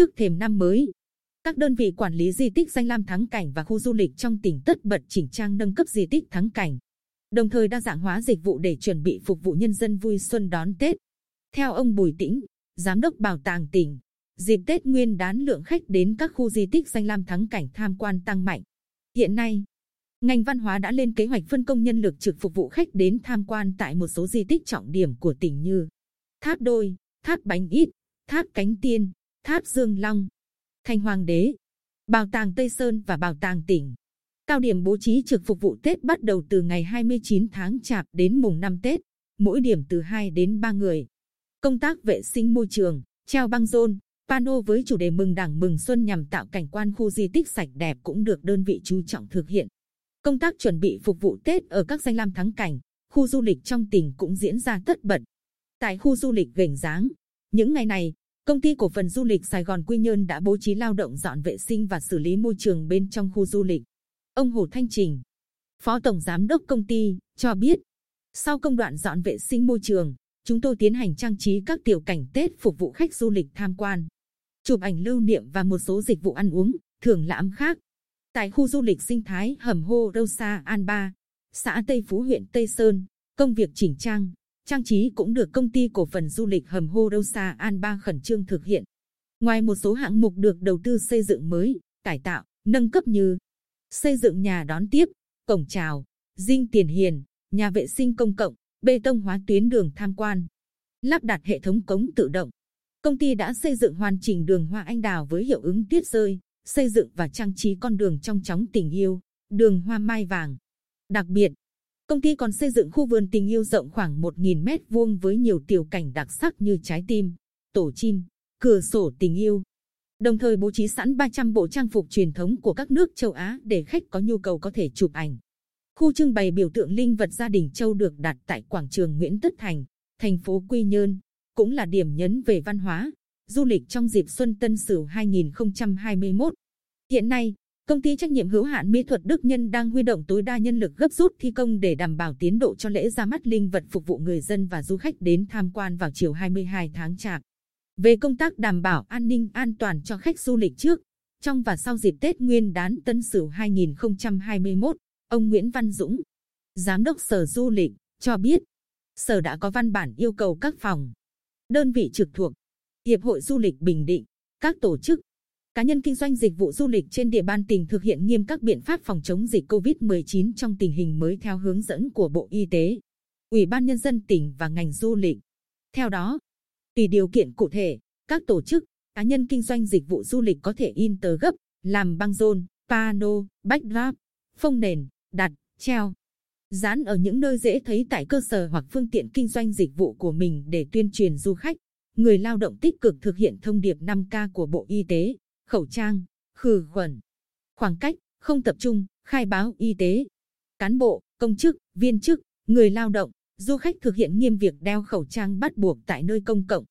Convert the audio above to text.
trước thềm năm mới. Các đơn vị quản lý di tích danh lam thắng cảnh và khu du lịch trong tỉnh tất bật chỉnh trang nâng cấp di tích thắng cảnh, đồng thời đa dạng hóa dịch vụ để chuẩn bị phục vụ nhân dân vui xuân đón Tết. Theo ông Bùi Tĩnh, Giám đốc Bảo tàng tỉnh, dịp Tết Nguyên đán lượng khách đến các khu di tích danh lam thắng cảnh tham quan tăng mạnh. Hiện nay, ngành văn hóa đã lên kế hoạch phân công nhân lực trực phục vụ khách đến tham quan tại một số di tích trọng điểm của tỉnh như Tháp Đôi, Tháp Bánh Ít, Tháp Cánh Tiên, Tháp Dương Long, Thanh Hoàng Đế, Bảo tàng Tây Sơn và Bảo tàng tỉnh. Cao điểm bố trí trực phục vụ Tết bắt đầu từ ngày 29 tháng Chạp đến mùng 5 Tết, mỗi điểm từ 2 đến 3 người. Công tác vệ sinh môi trường, treo băng rôn, pano với chủ đề mừng đảng mừng xuân nhằm tạo cảnh quan khu di tích sạch đẹp cũng được đơn vị chú trọng thực hiện. Công tác chuẩn bị phục vụ Tết ở các danh lam thắng cảnh, khu du lịch trong tỉnh cũng diễn ra tất bật. Tại khu du lịch Gành Giáng, những ngày này, công ty cổ phần du lịch Sài Gòn Quy Nhơn đã bố trí lao động dọn vệ sinh và xử lý môi trường bên trong khu du lịch. Ông Hồ Thanh Trình, Phó Tổng Giám đốc công ty, cho biết, sau công đoạn dọn vệ sinh môi trường, chúng tôi tiến hành trang trí các tiểu cảnh Tết phục vụ khách du lịch tham quan, chụp ảnh lưu niệm và một số dịch vụ ăn uống, thưởng lãm khác. Tại khu du lịch sinh thái Hầm Hô Rosa An Ba, xã Tây Phú huyện Tây Sơn, công việc chỉnh trang, trang trí cũng được công ty cổ phần du lịch Hầm Hô Rosa An Ba khẩn trương thực hiện. Ngoài một số hạng mục được đầu tư xây dựng mới, cải tạo, nâng cấp như xây dựng nhà đón tiếp, cổng chào, dinh tiền hiền, nhà vệ sinh công cộng, bê tông hóa tuyến đường tham quan, lắp đặt hệ thống cống tự động. Công ty đã xây dựng hoàn chỉnh đường hoa anh đào với hiệu ứng tuyết rơi, xây dựng và trang trí con đường trong chóng tình yêu, đường hoa mai vàng. Đặc biệt, công ty còn xây dựng khu vườn tình yêu rộng khoảng 1.000 mét vuông với nhiều tiểu cảnh đặc sắc như trái tim, tổ chim, cửa sổ tình yêu. Đồng thời bố trí sẵn 300 bộ trang phục truyền thống của các nước châu Á để khách có nhu cầu có thể chụp ảnh. Khu trưng bày biểu tượng linh vật gia đình Châu được đặt tại quảng trường Nguyễn Tất Thành, thành phố Quy Nhơn, cũng là điểm nhấn về văn hóa, du lịch trong dịp Xuân Tân Sửu 2021. Hiện nay, công ty trách nhiệm hữu hạn mỹ thuật Đức Nhân đang huy động tối đa nhân lực gấp rút thi công để đảm bảo tiến độ cho lễ ra mắt linh vật phục vụ người dân và du khách đến tham quan vào chiều 22 tháng Chạp. Về công tác đảm bảo an ninh an toàn cho khách du lịch trước, trong và sau dịp Tết Nguyên đán Tân Sửu 2021, Ông Nguyễn Văn Dũng, Giám đốc Sở Du lịch, cho biết, Sở đã có văn bản yêu cầu các phòng, đơn vị trực thuộc, Hiệp hội Du lịch Bình Định, các tổ chức, cá nhân kinh doanh dịch vụ du lịch trên địa bàn tỉnh thực hiện nghiêm các biện pháp phòng chống dịch COVID-19 trong tình hình mới theo hướng dẫn của Bộ Y tế, Ủy ban Nhân dân tỉnh và ngành du lịch. Theo đó, tùy điều kiện cụ thể, các tổ chức, cá nhân kinh doanh dịch vụ du lịch có thể in tờ gấp, làm băng rôn, pano, backdrop, phông nền, đặt, treo, dán ở những nơi dễ thấy tại cơ sở hoặc phương tiện kinh doanh dịch vụ của mình để tuyên truyền du khách, người lao động tích cực thực hiện thông điệp 5K của Bộ Y tế, khẩu trang, khử khuẩn, khoảng cách, không tập trung, khai báo y tế. Cán bộ, công chức, viên chức, người lao động, du khách thực hiện nghiêm việc đeo khẩu trang bắt buộc tại nơi công cộng,